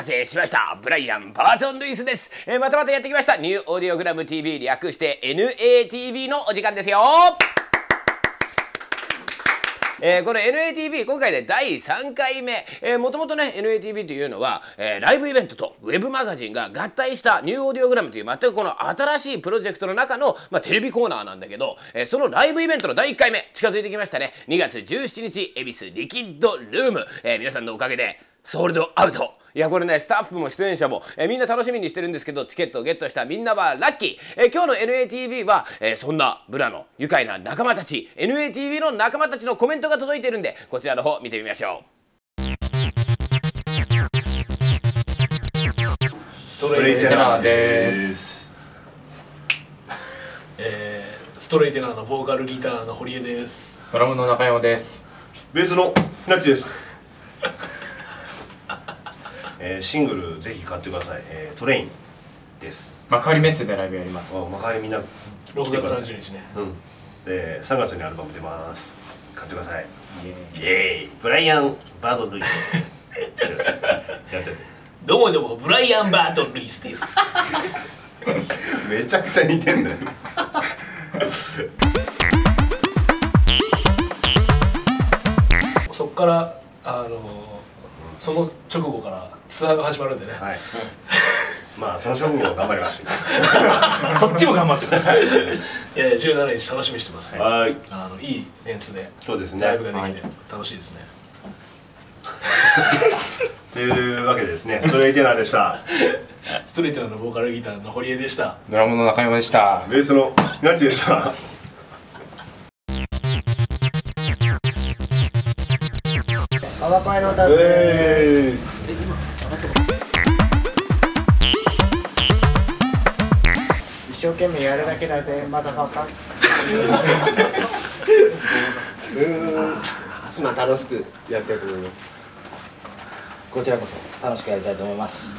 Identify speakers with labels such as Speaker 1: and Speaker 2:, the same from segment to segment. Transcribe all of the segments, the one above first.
Speaker 1: たせしました。ブライアン・バートン・ルイスです、えーまたまたやってきました。ニューオーディオグラム TV 略して NATV のお時間ですよ。えーこの NATV 今回で第3回目、もともとね NATV というのは、えーライブイベントとウェブマガジンが合体したニューオーディオグラムという全くこの新しいプロジェクトの中の、まあ、テレビコーナーなんだけど、えーそのライブイベントの第1回目近づいてきましたね。2月17日恵比寿リキッドルーム、えー皆さんのおかげでソールドアウトいやこれねスタッフも出演者も、えーみんな楽しみにしてるんですけどチケットをゲットしたみんなはラッキー、えー今日の NATV は、えーそんなブラの愉快な仲間たち NATV の仲間たちのコメントが届いているんでこちらの方見てみましょ
Speaker 2: ストレイテナーです
Speaker 3: す。
Speaker 2: えー、ストレイテナーのボーカルギターの堀江です
Speaker 4: ドラムの中山です。
Speaker 3: ベースのひなっちです。えー、シングルぜひ買ってください。えー、トレインです。
Speaker 4: 幕張メッセでライブやります。
Speaker 3: おまかりみんな
Speaker 2: 6月
Speaker 3: 来てください
Speaker 2: 30日ね
Speaker 3: うん。で3月にアルバム出ます。買ってください。
Speaker 4: イエーイ
Speaker 3: イエーイ。ブライアンバードルイス。やってて。
Speaker 2: どうもどうもブライアン・バートン・ルイスです
Speaker 3: めちゃくちゃ似てんだよ。
Speaker 2: そっからあのその直後からツアーが始まるんでね、
Speaker 3: はい。まあその勝負を頑張ります。
Speaker 2: そっちも頑張ってくださいいやいや17日楽しみにしてます、
Speaker 3: はい。
Speaker 2: あのいいメンツで
Speaker 3: そうですね
Speaker 2: ライブができて楽しいですね、
Speaker 3: というわけでですね、ストレイテナーでした。
Speaker 2: ストレイテナーのボーカルギターの堀江でした
Speaker 4: ドラムの中山でした。
Speaker 3: ベースのひなっちでした。
Speaker 5: パワパイの歌
Speaker 3: え
Speaker 5: 一生懸命やるだけだぜ。マザファカ
Speaker 6: まあ 楽しくやりたいと思います。こちらこそ楽しくやりたいと思います。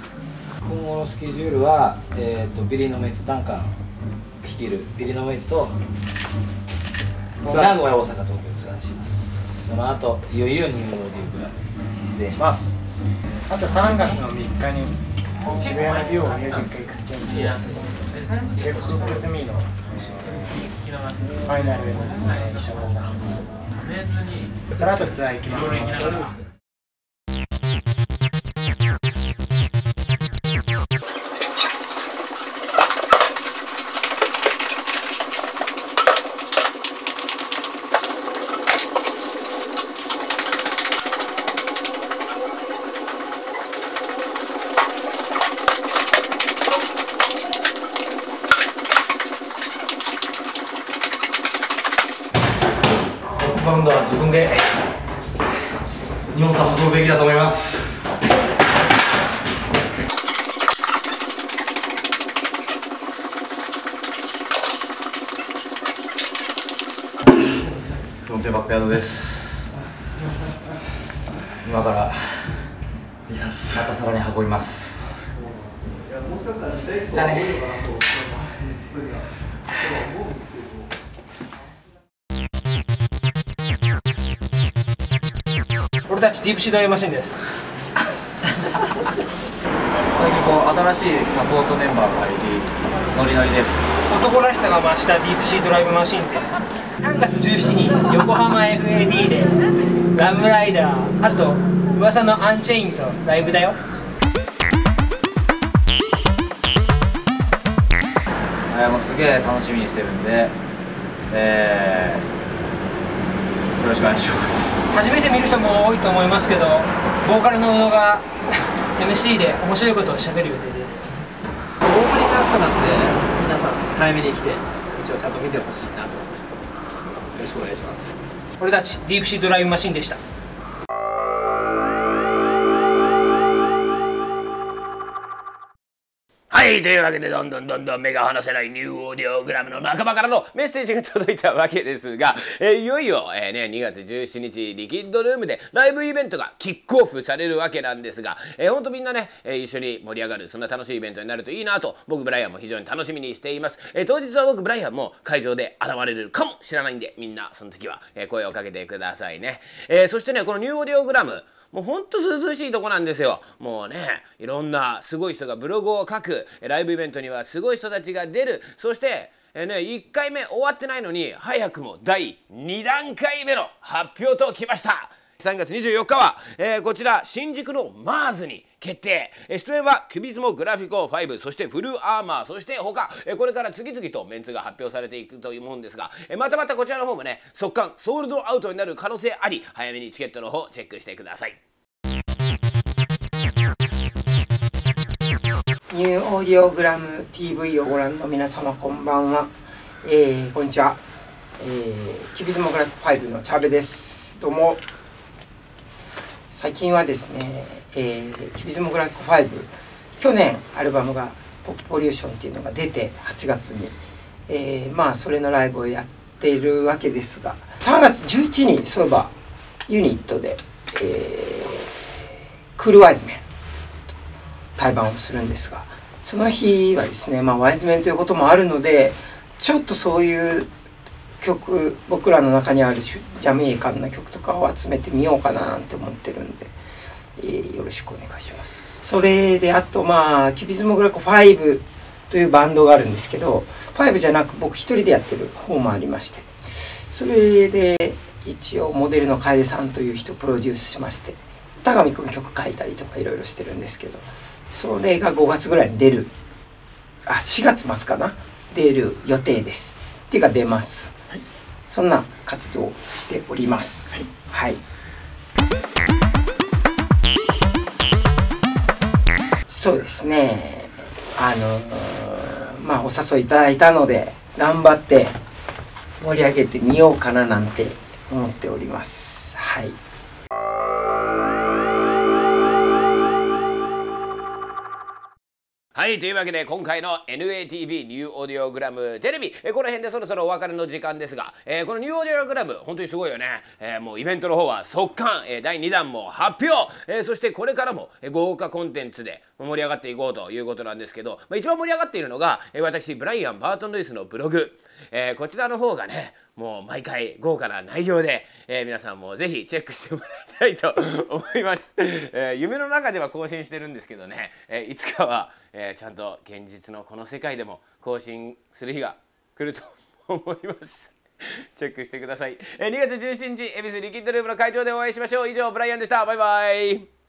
Speaker 6: 今後のスケジュールは、えー、とビリーのメイツダンカン率いるビリーのメイツと名古屋大阪東京その後いよいよ New Audiogram に出演します。
Speaker 5: あと3月の3日に渋谷の duo Music Exchange。ジェフ・クックスミーのファイナルで一緒になりました。その後ツアー行きます
Speaker 6: バウンドは自分で荷物を運ぶべきだと思います。バックヤードです。今からまたさらに運びます。じゃあね
Speaker 2: 俺たちディープシードアイマシンです。
Speaker 6: 最近こう新しいサポートメンバーが入りノリノリです。
Speaker 7: 男らしさが増したディープシードライブマシーンズです。3月17日横浜 FAD でラムライダーあと噂のアンチェインとライブだよ。
Speaker 6: えーもうすげえ楽しみにしてるんで、えーよろしくお願いします。
Speaker 7: 初めて見る人も多いと思いますけどボーカルの宇野が MC で面白いことをしゃべる予定です。
Speaker 6: オープニングアップなんで皆さん早めに来て一応ちゃんと見てほしいなと。よろしくお願いします。
Speaker 7: 俺たちディープシードライブマシーンでした
Speaker 1: はいというわけでどんどんどんどん目が離せないニューオーディオグラムの仲間からのメッセージが届いたわけですが、えーいよいよ、えーね、2月17日リキッドルームでライブイベントがキックオフされるわけなんですが、えー、ほんとみんなね、えー一緒に盛り上がるそんな楽しいイベントになるといいなと僕ブライアンも非常に楽しみにしています、えー当日は僕ブライアンも会場で現れるかもしれないんでみんなその時は、え声をかけてくださいね、えそしてねこのニューオーディオグラムもうほんとずうずうしいとこなんですよ。もうねいろんなすごい人がブログを書く。ライブイベントにはすごい人たちが出る。そしてえね、1回目終わってないのに早くも第2段階目の発表ときました。3月24日は、えーこちら新宿のマーズに決定。出演はキュビズモグラフィコ5そしてフルアーマー。そして他えこれから次々とメンツが発表されていくと思うもんですがまたまたこちらの方もね速乾ソールドアウトになる可能性あり早めにチケットの方チェックしてください。
Speaker 8: ニューオーディオグラム TV をご覧の皆様こんばんは、えー、こんにちは、えー、キュビズモグラフィック5のチャベです。どうも。最近はですね、えー、キュビズモグラフィック5去年アルバムが「ポップポリューション」っていうのが出て8月に、えー、まあそれのライブをやっているわけですが3月11にそういえばユニットで、えー、クールワイズメン対バンをするんですがその日はですね、まあ、ワイズメンということもあるのでちょっとそういう曲僕らの中にあるジャメイカンな曲とかを集めてみようかななんて思ってるんで、えーよろしくお願いします。それであとまあキビズモグラコ5というバンドがあるんですけど5じゃなく僕一人でやってる方もありましてそれで一応モデルの楓さんという人をプロデュースしまして田上君曲書いたりとかいろいろしてるんですけどそれが5月ぐらいに出るあ4月末かな？出る予定です。っていうか出ます、そんな活動をしております。はい、そうですね。あのーまあお誘いいただいたので頑張って盛り上げてみようかななんて思っております。はい
Speaker 1: はいというわけで今回の NATV ニューオーディオグラムテレビえーこの辺でそろそろお別れの時間ですが、えーこのニューオーディオグラム本当にすごいよね、えーもうイベントの方は速乾、え第2弾も発表、えそしてこれからも豪華コンテンツで盛り上がっていこうということなんですけど、まあ、一番盛り上がっているのが、え私ブライアン・バートン・ルイスのブログ、えこちらの方がねもう毎回豪華な内容で、えー皆さんもぜひチェックしてもらいたいと思います、えー夢の中では更新してるんですけどね、えいつかは、えちゃんと現実のこの世界でも更新する日が来ると思います。チェックしてください、え2月17日恵比寿リキッドルームの会場でお会いしましょう。以上ブライアンでした。バイバイ。